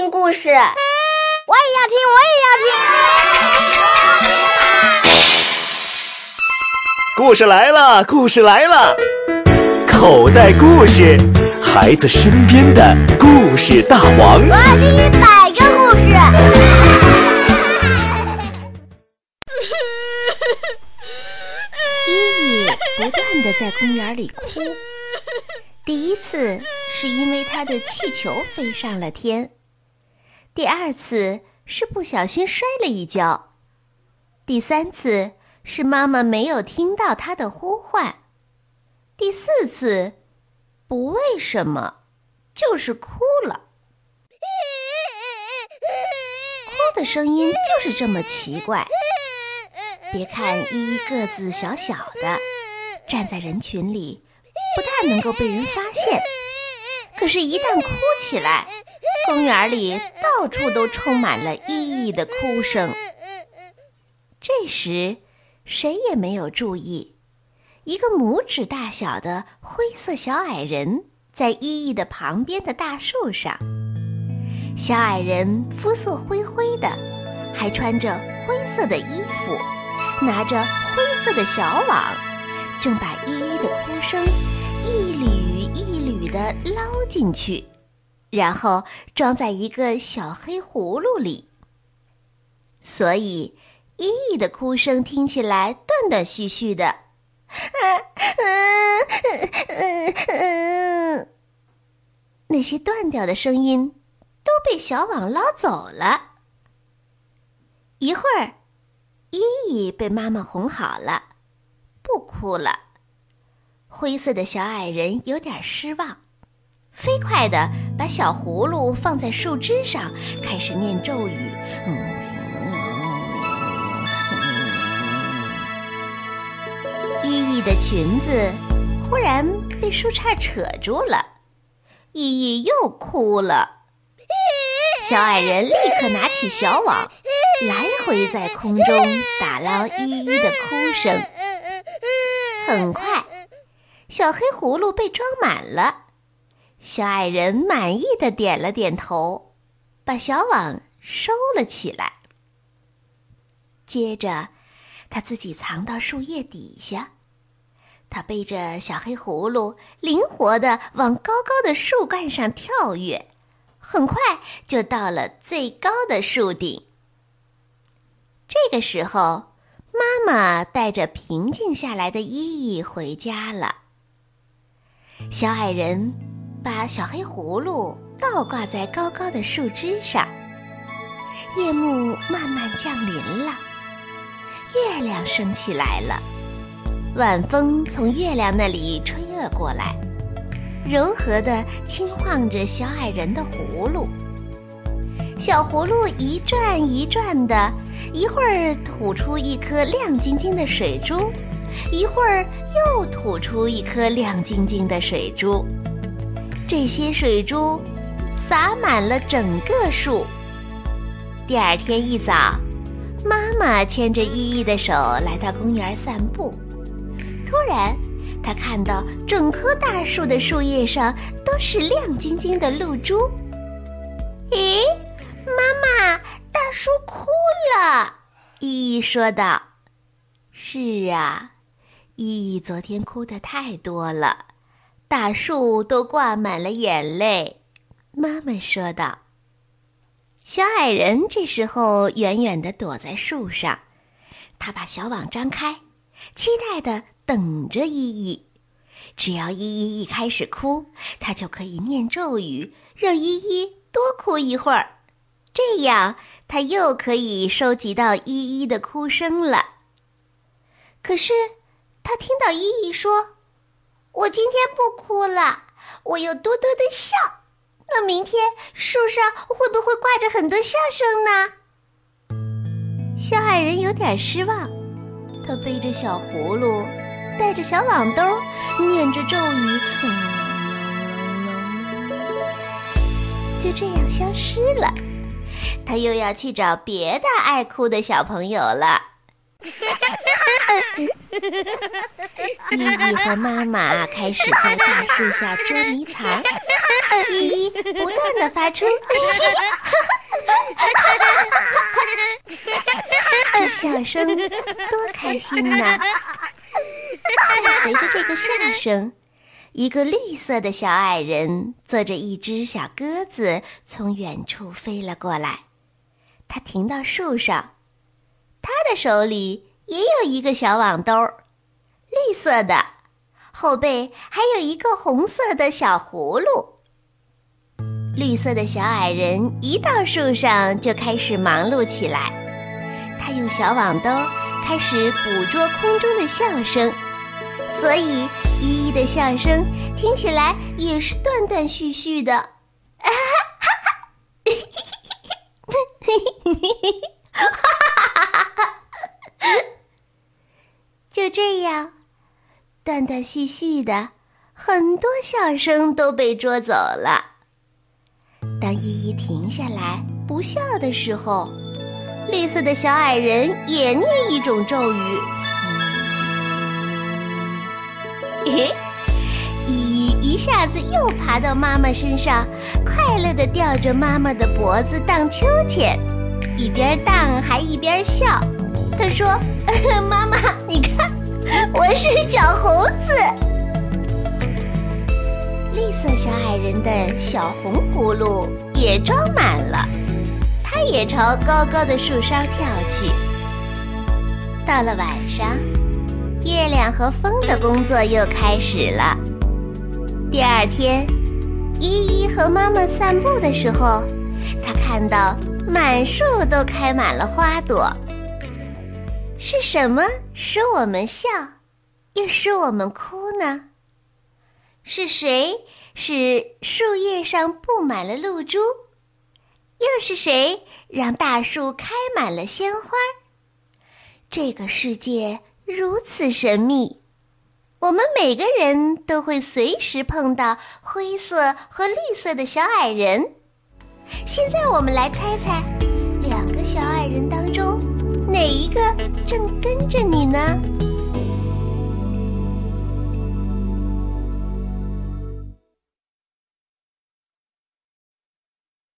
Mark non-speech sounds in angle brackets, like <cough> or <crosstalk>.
听故事，我也要听，我也要听。故事来了，故事来了，口袋故事，孩子身边的故事大王。我要听一百个故事。依依不断的在公园里哭。第一次是因为他的气球飞上了天，第二次是不小心摔了一跤，第三次是妈妈没有听到他的呼唤，第四次不为什么，就是哭了。哭的声音就是这么奇怪。别看依依个子小小的，站在人群里。不大能够被人发现，可是，一旦哭起来，公园里到处都充满了依依的哭声。这时，谁也没有注意，一个拇指大小的灰色小矮人在依依的旁边的大树上。小矮人肤色灰灰的，还穿着灰色的衣服，拿着灰色的小网，正把依依的哭声。一缕一缕的捞进去，然后装在一个小黑葫芦里。所以，依依的哭声听起来断断续续的。那些断掉的声音都被小网捞走了。一会儿，依依被妈妈哄好了，不哭了。灰色的小矮人有点失望，飞快地把小葫芦放在树枝上，开始念咒语。依依的裙子忽然被树杈扯住了，依依又哭了。小矮人立刻拿起小网，来回在空中打捞依依的哭声。很快。小黑葫芦被装满了，小矮人满意的点了点头，把小网收了起来。接着，他自己藏到树叶底下，他背着小黑葫芦，灵活的往高高的树干上跳跃，很快就到了最高的树顶。这个时候，妈妈带着平静下来的依依回家了。小矮人把小黑葫芦倒挂在高高的树枝上。夜幕慢慢降临了，月亮升起来了，晚风从月亮那里吹了过来，柔和地轻晃着小矮人的葫芦。小葫芦一转一转的，一会儿吐出一颗亮晶晶的水珠。一会儿又吐出一颗亮晶晶的水珠，这些水珠洒满了整个树。第二天一早，妈妈牵着依依的手来到公园散步。突然，她看到整棵大树的树叶上都是亮晶晶的露珠。咦，妈妈，大树哭了！依依说道：“是啊。”依依昨天哭得太多了，大树都挂满了眼泪。妈妈说道：“小矮人这时候远远地躲在树上，他把小网张开，期待地等着依依。只要依依一开始哭，他就可以念咒语，让依依多哭一会儿，这样他又可以收集到依依的哭声了。可是。”他听到依依说：“我今天不哭了，我又多多的笑。那明天树上会不会挂着很多笑声呢？”小矮人有点失望，他背着小葫芦，带着小网兜，念着咒语，就这样消失了。他又要去找别的爱哭的小朋友了。<laughs> <laughs> 依依和妈妈开始在大树下捉迷藏，依依不断的发出，这笑声多开心呐！<laughs> 伴随着这个笑声，一个绿色的小矮人坐着一只小鸽子从远处飞了过来。他停到树上，他的手里也有一个小网兜，绿色的，后背还有一个红色的小葫芦。绿色的小矮人一到树上就开始忙碌起来，他用小网兜开始捕捉空中的笑声，所以依依的笑声听起来也是断断续续的。<laughs> 就这样，断断续续的，很多笑声都被捉走了。当依依停下来不笑的时候，绿色的小矮人也念一种咒语。咦，<laughs> 依依一下子又爬到妈妈身上，快乐地吊着妈妈的脖子荡秋千，一边荡还一边笑。他说：“妈妈，你看，我是小猴子。”绿色小矮人的小红葫芦也装满了，它也朝高高的树梢跳去。到了晚上，月亮和风的工作又开始了。第二天，依依和妈妈散步的时候，她看到满树都开满了花朵。是什么使我们笑，又使我们哭呢？是谁使树叶上布满了露珠？又是谁让大树开满了鲜花？这个世界如此神秘，我们每个人都会随时碰到灰色和绿色的小矮人。现在我们来猜猜，两个小矮人当中，哪一个正跟着你呢？